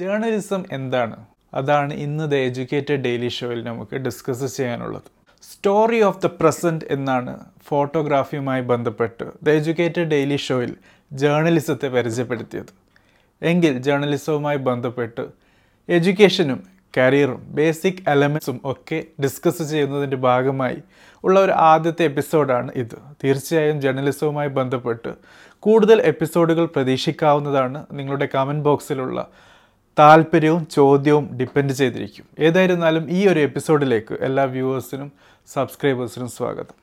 journalism എന്താണ് അതാണ് ഇന്ന് ദ എഡ്യൂക്കേറ്റഡ് ഡെയിലി ഷോയിൽ നമുക്ക് ഡിസ്കസ് ചെയ്യാനുള്ളത് സ്റ്റോറി ഓഫ് ദ പ്രസൻറ്റ് എന്നാണ് ഫോട്ടോഗ്രാഫിയുമായി ബന്ധപ്പെട്ട് ദ എജ്യൂക്കേറ്റഡ് ഡെയിലി ഷോയിൽ ജേർണലിസത്തെ പരിചയപ്പെടുത്തിയത് എങ്കിൽ ജേർണലിസവുമായി ബന്ധപ്പെട്ട് എഡ്യൂക്കേഷനും കരിയറും ബേസിക് എലമെൻസും ഒക്കെ ഡിസ്കസ് ചെയ്യുന്നതിൻ്റെ ഭാഗമായി ഉള്ള ഒരു ആദ്യത്തെ എപ്പിസോഡാണ് ഇത് തീർച്ചയായും ജേർണലിസവുമായി ബന്ധപ്പെട്ട് കൂടുതൽ എപ്പിസോഡുകൾ പ്രതീക്ഷിക്കാവുന്നതാണ് നിങ്ങളുടെ കമൻറ്റ് ബോക്സിലുള്ള താല്പര്യവും ചോദ്യവും ഡിപ്പെൻഡ് ചെയ്തിരിക്കും ഏതായിരുന്നാലും ഈ ഒരു എപ്പിസോഡിലേക്ക് എല്ലാ വ്യൂവേഴ്സിനും സബ്സ്ക്രൈബേഴ്സിനും സ്വാഗതം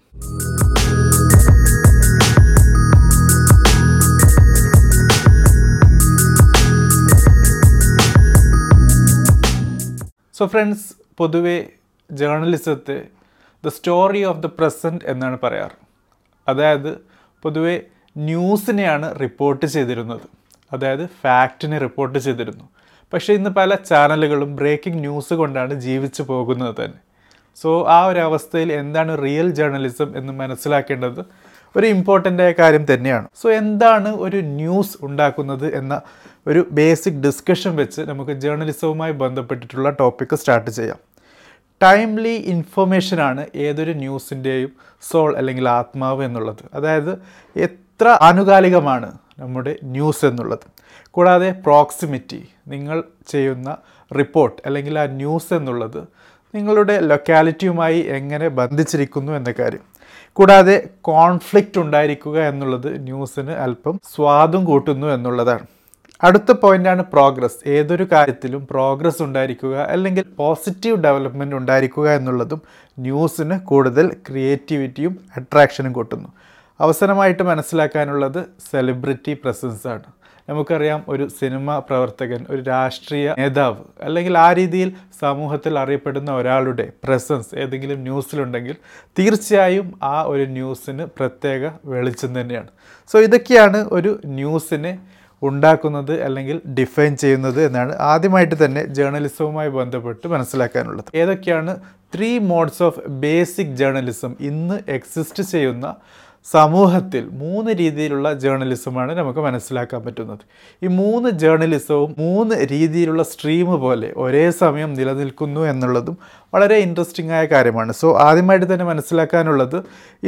സോ ഫ്രണ്ട്സ് പൊതുവെ ജേർണലിസത്തെ the story of the present എന്നാണ് പറയാറ് അതായത് പൊതുവെ ന്യൂസിനെയാണ് റിപ്പോർട്ട് ചെയ്തിരുന്നത് അതായത് ഫാക്റ്റിനെ റിപ്പോർട്ട് ചെയ്തിരുന്നു പക്ഷേ ഇന്ന് പല ചാനലുകളും ബ്രേക്കിംഗ് ന്യൂസ് കൊണ്ടാണ് ജീവിച്ചു പോകുന്നത് തന്നെ സോ ആ ഒരു അവസ്ഥയിൽ എന്താണ് റിയൽ ജേർണലിസം എന്ന് മനസ്സിലാക്കേണ്ടത് ഒരു ഇമ്പോർട്ടൻ്റായ ആയ കാര്യം തന്നെയാണ് സോ എന്താണ് ഒരു ന്യൂസ് ഉണ്ടാക്കുന്നത് എന്ന ഒരു ബേസിക് ഡിസ്കഷൻ വെച്ച് നമുക്ക് ജേർണലിസവുമായി ബന്ധപ്പെട്ടിട്ടുള്ള ടോപ്പിക്ക് സ്റ്റാർട്ട് ചെയ്യാം ടൈംലി ഇൻഫർമേഷനാണ് ഏതൊരു ന്യൂസിൻ്റെയും സോൾ അല്ലെങ്കിൽ ആത്മാവ് എന്നുള്ളത് അതായത് എത്ര ആനുകാലികമാണ് നമ്മുടെ ന്യൂസ് എന്നുള്ളത് കൂടാതെ പ്രോക്സിമിറ്റി നിങ്ങൾ ചെയ്യുന്ന റിപ്പോർട്ട് അല്ലെങ്കിൽ ആ ന്യൂസ് എന്നുള്ളത് നിങ്ങളുടെ ലൊക്കാലിറ്റിയുമായി എങ്ങനെ ബന്ധിച്ചിരിക്കുന്നു എന്ന കാര്യം കൂടാതെ കോൺഫ്ലിക്റ്റ് ഉണ്ടായിരിക്കുക എന്നുള്ളത് ന്യൂസിന് അല്പം സ്വാദും കൂട്ടുന്നു എന്നുള്ളതാണ് അടുത്ത പോയിന്റാണ് പ്രോഗ്രസ് ഏതൊരു കാര്യത്തിലും പ്രോഗ്രസ് ഉണ്ടായിരിക്കുക അല്ലെങ്കിൽ പോസിറ്റീവ് ഡെവലപ്മെൻറ്റ് ഉണ്ടായിരിക്കുക എന്നുള്ളതും ന്യൂസിന് കൂടുതൽ ക്രിയേറ്റിവിറ്റിയും അട്രാക്ഷനും കൂട്ടുന്നു അവസരമായിട്ട് മനസ്സിലാക്കാനുള്ളത് സെലിബ്രിറ്റി ആണ് നമുക്കറിയാം ഒരു സിനിമ പ്രവർത്തകൻ ഒരു രാഷ്ട്രീയ നേതാവ് അല്ലെങ്കിൽ ആ രീതിയിൽ സമൂഹത്തിൽ അറിയപ്പെടുന്ന ഒരാളുടെ പ്രസൻസ് ഏതെങ്കിലും ന്യൂസിലുണ്ടെങ്കിൽ തീർച്ചയായും ആ ഒരു ന്യൂസിന് പ്രത്യേക വെളിച്ചം തന്നെയാണ് സോ ഇതൊക്കെയാണ് ഒരു ന്യൂസിനെ ഉണ്ടാക്കുന്നത് അല്ലെങ്കിൽ ഡിഫൈൻ ചെയ്യുന്നത് എന്നാണ് ആദ്യമായിട്ട് തന്നെ ജേർണലിസവുമായി ബന്ധപ്പെട്ട് മനസ്സിലാക്കാനുള്ളത് ഏതൊക്കെയാണ് three modes of basic journalism ഇന്ന് എക്സിസ്റ്റ് ചെയ്യുന്ന സമൂഹത്തിൽ മൂന്ന് രീതിയിലുള്ള ജേർണലിസമാണ് നമുക്ക് മനസ്സിലാക്കാൻ പറ്റുന്നത് ഈ മൂന്ന് ജേർണലിസവും മൂന്ന് രീതിയിലുള്ള സ്ട്രീം പോലെ ഒരേ സമയം നിലനിൽക്കുന്നു എന്നുള്ളതും വളരെ ഇൻട്രസ്റ്റിംഗ് ആയ കാര്യമാണ് സോ ആദ്യമായിട്ട് തന്നെ മനസ്സിലാക്കാനുള്ളത്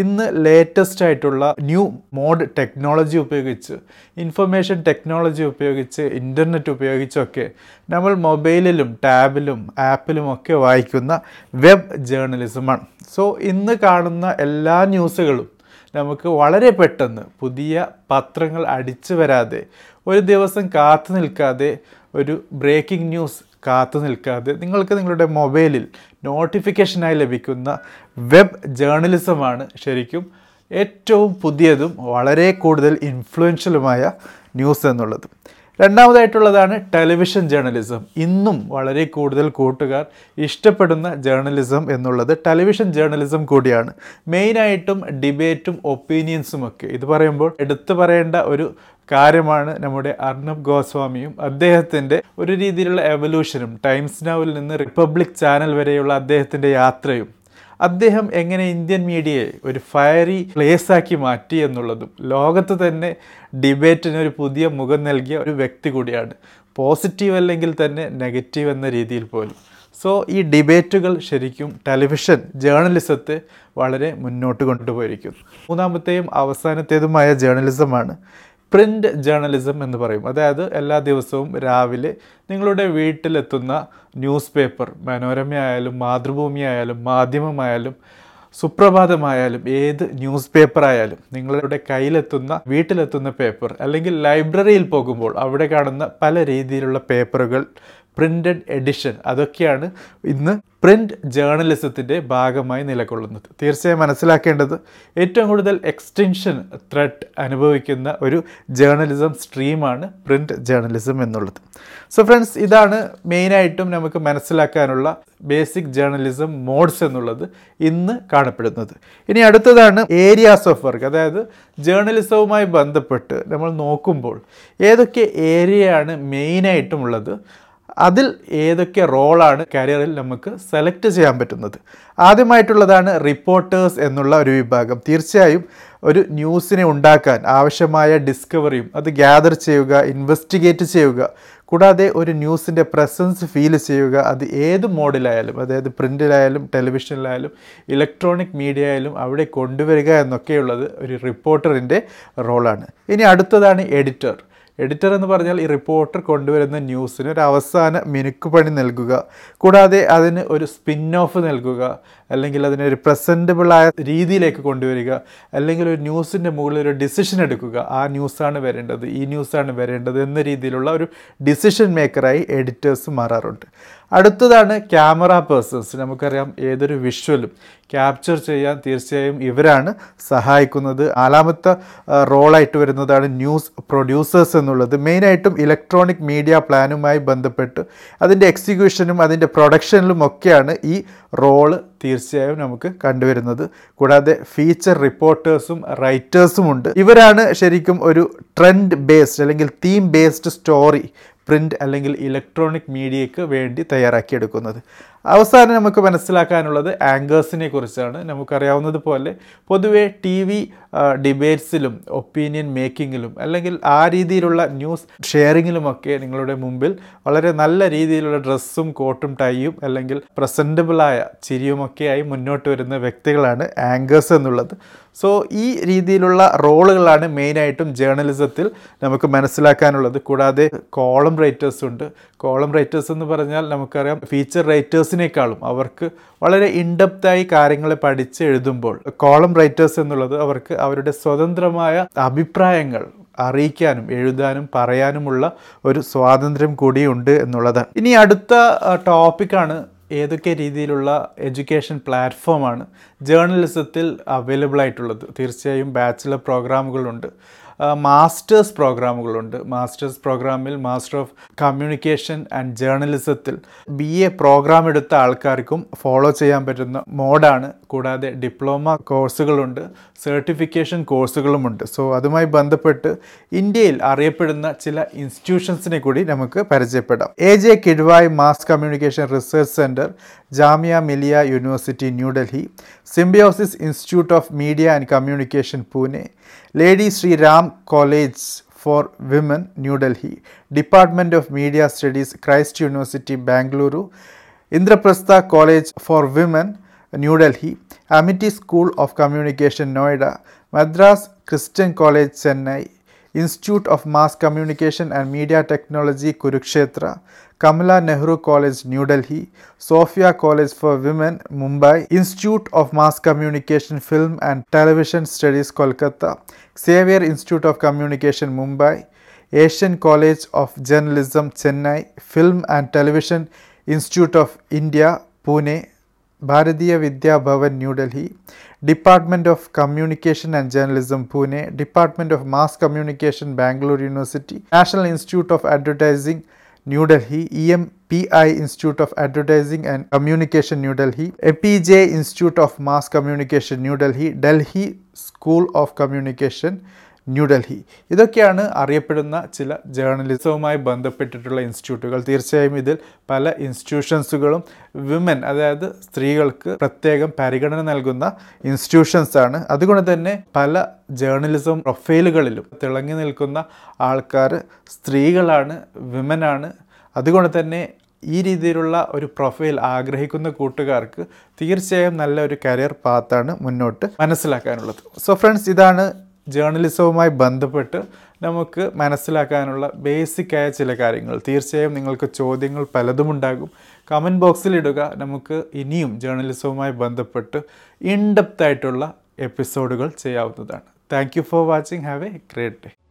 ഇന്ന് ലേറ്റസ്റ്റ് ആയിട്ടുള്ള ന്യൂ മോഡ് ടെക്നോളജി ഉപയോഗിച്ച് ഇൻഫർമേഷൻ ടെക്നോളജി ഉപയോഗിച്ച് ഇൻ്റർനെറ്റ് ഉപയോഗിച്ചൊക്കെ നമ്മൾ മൊബൈലിലും ടാബിലും ആപ്പിലും ഒക്കെ വായിക്കുന്ന വെബ് ജേർണലിസമാണ് സോ ഇന്ന് കാണുന്ന എല്ലാ ന്യൂസുകളും നമുക്ക് വളരെ പെട്ടെന്ന് പുതിയ പത്രങ്ങൾ അടിച്ചു വരാതെ ഒരു ദിവസം കാത്തു നിൽക്കാതെ ഒരു ബ്രേക്കിംഗ് ന്യൂസ് കാത്തു നിൽക്കാതെ നിങ്ങൾക്ക് നിങ്ങളുടെ മൊബൈലിൽ നോട്ടിഫിക്കേഷനായി ലഭിക്കുന്ന വെബ് ജേർണലിസമാണ് ശരിക്കും ഏറ്റവും പുതിയതും വളരെ കൂടുതൽ ഇൻഫ്ലുവൻഷ്യലുമായ ന്യൂസ് എന്നുള്ളത് രണ്ടാമതായിട്ടുള്ളതാണ് ടെലിവിഷൻ ജേർണലിസം ഇന്നും വളരെ കൂടുതൽ കൂട്ടുകാർ ഇഷ്ടപ്പെടുന്ന ജേർണലിസം എന്നുള്ളത് ടെലിവിഷൻ ജേർണലിസം കൂടിയാണ് മെയിനായിട്ടും ഡിബേറ്റും ഒപ്പീനിയൻസും ഒക്കെ ഇത് പറയുമ്പോൾ എടുത്തു പറയേണ്ട ഒരു കാര്യമാണ് നമ്മുടെ അർണബ് ഗോസ്വാമിയും അദ്ദേഹത്തിൻ്റെ ഒരു രീതിയിലുള്ള എവല്യൂഷനും ടൈംസ് നൗവിൽ നിന്ന് റിപ്പബ്ലിക് ചാനൽ വരെയുള്ള അദ്ദേഹത്തിൻ്റെ യാത്രയും അദ്ദേഹം എങ്ങനെ ഇന്ത്യൻ മീഡിയയെ ഒരു ഫയറി പ്ലേസാക്കി മാറ്റി എന്നുള്ളതും ലോകത്ത് തന്നെ ഡിബേറ്റിന് ഒരു പുതിയ മുഖം നൽകിയ ഒരു വ്യക്തി കൂടിയാണ് പോസിറ്റീവ് അല്ലെങ്കിൽ തന്നെ നെഗറ്റീവ് എന്ന രീതിയിൽ പോലും സോ ഈ ഡിബേറ്റുകൾ ശരിക്കും ടെലിവിഷൻ ജേർണലിസത്തെ വളരെ മുന്നോട്ട് കൊണ്ടുപോയിരിക്കുന്നു മൂന്നാമത്തെയും അവസാനത്തേതുമായ ജേർണലിസമാണ് പ്രിൻറ്റ് ജേർണലിസം എന്ന് പറയും അതായത് എല്ലാ ദിവസവും രാവിലെ നിങ്ങളുടെ വീട്ടിലെത്തുന്ന ന്യൂസ് പേപ്പർ മനോരമയായാലും മാതൃഭൂമിയായാലും മാധ്യമമായാലും സുപ്രഭാതമായാലും ഏത് ന്യൂസ് പേപ്പർ ആയാലും നിങ്ങളുടെ കയ്യിലെത്തുന്ന വീട്ടിലെത്തുന്ന പേപ്പർ അല്ലെങ്കിൽ ലൈബ്രറിയിൽ പോകുമ്പോൾ അവിടെ കാണുന്ന പല രീതിയിലുള്ള പേപ്പറുകൾ പ്രിൻറ്റഡ് എഡിഷൻ അതൊക്കെയാണ് ഇന്ന് പ്രിൻ്റ് ജേർണലിസത്തിൻ്റെ ഭാഗമായി നിലകൊള്ളുന്നത് തീർച്ചയായും മനസ്സിലാക്കേണ്ടത് ഏറ്റവും കൂടുതൽ എക്സ്റ്റൻഷൻ ത്രെട്ട് അനുഭവിക്കുന്ന ഒരു ജേർണലിസം സ്ട്രീമാണ് പ്രിൻ്റ് ജേർണലിസം എന്നുള്ളത് സോ ഫ്രണ്ട്സ് ഇതാണ് മെയിനായിട്ടും നമുക്ക് മനസ്സിലാക്കാനുള്ള ബേസിക് ജേർണലിസം മോഡ്സ് എന്നുള്ളത് ഇന്ന് കാണപ്പെടുന്നത് ഇനി അടുത്തതാണ് ഏരിയാസ് ഓഫ് വർക്ക് അതായത് ജേർണലിസവുമായി ബന്ധപ്പെട്ട് നമ്മൾ നോക്കുമ്പോൾ ഏതൊക്കെ ഏരിയയാണ് മെയിനായിട്ടും ഉള്ളത് അതിൽ ഏതൊക്കെ റോളാണ് കരിയറിൽ നമുക്ക് സെലക്ട് ചെയ്യാൻ പറ്റുന്നത് ആദ്യമായിട്ടുള്ളതാണ് റിപ്പോർട്ടേഴ്സ് എന്നുള്ള ഒരു വിഭാഗം തീർച്ചയായും ഒരു ന്യൂസിനെ ഉണ്ടാക്കാൻ ആവശ്യമായ ഡിസ്കവറിയും അത് ഗ്യാദർ ചെയ്യുക ഇൻവെസ്റ്റിഗേറ്റ് ചെയ്യുക കൂടാതെ ഒരു ന്യൂസിൻ്റെ പ്രസൻസ് ഫീൽ ചെയ്യുക അത് ഏത് മോഡിലായാലും അതായത് പ്രിൻറ്റിലായാലും ടെലിവിഷനിലായാലും ഇലക്ട്രോണിക് മീഡിയ ആയാലും അവിടെ കൊണ്ടുവരിക എന്നൊക്കെയുള്ളത് ഒരു റിപ്പോർട്ടറിൻ്റെ റോളാണ് ഇനി അടുത്തതാണ് എഡിറ്റർ എഡിറ്റർ എന്ന് പറഞ്ഞാൽ ഈ റിപ്പോർട്ടർ കൊണ്ടുവരുന്ന ന്യൂസിന് ഒരു അവസാന മിനുക്കുപണി നൽകുക കൂടാതെ അതിന് ഒരു സ്പിൻ ഓഫ് നൽകുക അല്ലെങ്കിൽ അതിനൊരു പ്രസൻറ്റബിളായ രീതിയിലേക്ക് കൊണ്ടുവരിക അല്ലെങ്കിൽ ഒരു ന്യൂസിൻ്റെ മുകളിൽ ഒരു ഡിസിഷൻ എടുക്കുക ആ ന്യൂസാണ് വരേണ്ടത് ഈ ന്യൂസാണ് വരേണ്ടത് എന്ന രീതിയിലുള്ള ഒരു ഡിസിഷൻ മേക്കറായി എഡിറ്റേഴ്സ് മാറാറുണ്ട് അടുത്തതാണ് ക്യാമറ പേഴ്സൺസ് നമുക്കറിയാം ഏതൊരു വിഷ്വലും ക്യാപ്ചർ ചെയ്യാൻ തീർച്ചയായും ഇവരാണ് സഹായിക്കുന്നത് നാലാമത്തെ റോളായിട്ട് വരുന്നതാണ് ന്യൂസ് പ്രൊഡ്യൂസേഴ്സ് എന്നുള്ളത് മെയിനായിട്ടും ഇലക്ട്രോണിക് മീഡിയ പ്ലാനുമായി ബന്ധപ്പെട്ട് അതിൻ്റെ എക്സിക്യൂഷനും അതിൻ്റെ പ്രൊഡക്ഷനിലും ഒക്കെയാണ് ഈ റോള് തീർച്ചയായും നമുക്ക് കണ്ടുവരുന്നത് കൂടാതെ ഫീച്ചർ റിപ്പോർട്ടേഴ്സും റൈറ്റേഴ്സും ഉണ്ട് ഇവരാണ് ശരിക്കും ഒരു ട്രെൻഡ് ബേസ്ഡ് അല്ലെങ്കിൽ തീം ബേസ്ഡ് സ്റ്റോറി പ്രിൻ്റ് അല്ലെങ്കിൽ ഇലക്ട്രോണിക് മീഡിയയ്ക്ക് വേണ്ടി തയ്യാറാക്കിയെടുക്കുന്നത് അവസാനം നമുക്ക് മനസ്സിലാക്കാനുള്ളത് ആങ്കേഴ്സിനെ കുറിച്ചാണ് നമുക്കറിയാവുന്നത് പോലെ പൊതുവെ ടി വി ഡിബേറ്റ്സിലും ഒപ്പീനിയൻ മേക്കിങ്ങിലും അല്ലെങ്കിൽ ആ രീതിയിലുള്ള ന്യൂസ് ഷെയറിങ്ങിലുമൊക്കെ നിങ്ങളുടെ മുമ്പിൽ വളരെ നല്ല രീതിയിലുള്ള ഡ്രസ്സും കോട്ടും ടൈയും അല്ലെങ്കിൽ പ്രസൻറ്റബിളായ ചിരിയുമൊക്കെയായി മുന്നോട്ട് വരുന്ന വ്യക്തികളാണ് ആങ്കേഴ്സ് എന്നുള്ളത് സോ ഈ രീതിയിലുള്ള റോളുകളാണ് മെയിനായിട്ടും ജേർണലിസത്തിൽ നമുക്ക് മനസ്സിലാക്കാനുള്ളത് കൂടാതെ കോളം റൈറ്റേഴ്സ് ഉണ്ട് കോളം റൈറ്റേഴ്സ് എന്ന് പറഞ്ഞാൽ നമുക്കറിയാം ഫീച്ചർ റൈറ്റേഴ്സിനേക്കാളും അവർക്ക് വളരെ ഇൻഡെപ്തായി കാര്യങ്ങളെ പഠിച്ച് എഴുതുമ്പോൾ കോളം റൈറ്റേഴ്സ് എന്നുള്ളത് അവർക്ക് അവരുടെ സ്വതന്ത്രമായ അഭിപ്രായങ്ങൾ അറിയിക്കാനും എഴുതാനും പറയാനുമുള്ള ഒരു സ്വാതന്ത്ര്യം കൂടിയുണ്ട് എന്നുള്ളത് ഇനി അടുത്ത ടോപ്പിക്കാണ് ഏതൊക്കെ രീതിയിലുള്ള എഡ്യൂക്കേഷൻ പ്ലാറ്റ്ഫോമാണ് ജേർണലിസത്തിൽ അവൈലബിൾ ആയിട്ടുള്ളത് തീർച്ചയായും ബാച്ചിലർ പ്രോഗ്രാമുകളുണ്ട് മാസ്റ്റേഴ്സ് പ്രോഗ്രാമുകളുണ്ട് മാസ്റ്റേഴ്സ് പ്രോഗ്രാമിൽ മാസ്റ്റർ ഓഫ് കമ്മ്യൂണിക്കേഷൻ ആൻഡ് ജേർണലിസത്തിൽ ബി എ പ്രോഗ്രാം എടുത്ത ആൾക്കാർക്കും ഫോളോ ചെയ്യാൻ പറ്റുന്ന മോഡാണ് കൂടാതെ ഡിപ്ലോമ കോഴ്സുകളുണ്ട് സർട്ടിഫിക്കേഷൻ കോഴ്സുകളുമുണ്ട് സോ അതുമായി ബന്ധപ്പെട്ട് ഇന്ത്യയിൽ അറിയപ്പെടുന്ന ചില ഇൻസ്റ്റിറ്റ്യൂഷൻസിനെ കൂടി നമുക്ക് പരിചയപ്പെടാം A J Kidwai mass communication research centre Jamia Millia university New Delhi Symbiosis institute of media and communication Pune Lady Shri Ram College for Women, New Delhi, Department of Media Studies, Christ University, Bangalore, Indraprastha College for Women, New Delhi, Amity School of Communication, Noida, Madras Christian College, Chennai, Institute of Mass Communication and Media Technology, Kurukshetra, Kamala Nehru College, New Delhi, Sophia College for Women, Mumbai, Institute of Mass Communication, Film and Television Studies, Kolkata, Xavier Institute of Communication, Mumbai, Asian College of Journalism, Chennai, Film and Television Institute of India, Pune, Bharatiya Vidya Bhavan, New Delhi, Department of Communication and Journalism, Pune, Department of Mass Communication, Bangalore University, National Institute of Advertising, New Delhi, EMPI Institute of Advertising and Communication, New Delhi, EPJ Institute of Mass Communication, New Delhi, Delhi School of Communication, New Delhi ഇതൊക്കെയാണ് അറിയപ്പെടുന്ന ചില ജേർണലിസവുമായി ബന്ധപ്പെട്ടിട്ടുള്ള ഇൻസ്റ്റിറ്റ്യൂട്ടുകൾ തീർച്ചയായും ഇതിൽ പല ഇൻസ്റ്റിറ്റ്യൂഷൻസുകളും women അതായത് സ്ത്രീകൾക്ക് പ്രത്യേകം പരിഗണന നൽകുന്ന ഇൻസ്റ്റിറ്റ്യൂഷൻസ് ആണ് അതുകൊണ്ട് തന്നെ പല ജേർണലിസം പ്രൊഫൈലുകളിലും തിളങ്ങി നിൽക്കുന്ന ആൾക്കാർ സ്ത്രീകളാണ് വിമനാണ് അതുകൊണ്ട് തന്നെ ഈ രീതിയിലുള്ള ഒരു പ്രൊഫൈൽ ആഗ്രഹിക്കുന്ന കൂട്ടുകാർക്ക് തീർച്ചയായും നല്ലൊരു കരിയർ പാത്താണ് മുന്നോട്ട് മനസ്സിലാക്കാനുള്ളത് സോ ഫ്രണ്ട്സ് ഇതാണ് ജേർണലിസവുമായി ബന്ധപ്പെട്ട് നമുക്ക് മനസ്സിലാക്കാനുള്ള ബേസിക്കായ ചില കാര്യങ്ങൾ തീർച്ചയായും നിങ്ങൾക്ക് ചോദ്യങ്ങൾ പലതും ഉണ്ടാകും കമൻറ്റ് ബോക്സിലിടുക നമുക്ക് ഇനിയും ജേർണലിസവുമായി ബന്ധപ്പെട്ട് ഇൻഡെപ്തായിട്ടുള്ള എപ്പിസോഡുകൾ ചെയ്യാവുന്നതാണ് thank you for watching have a great day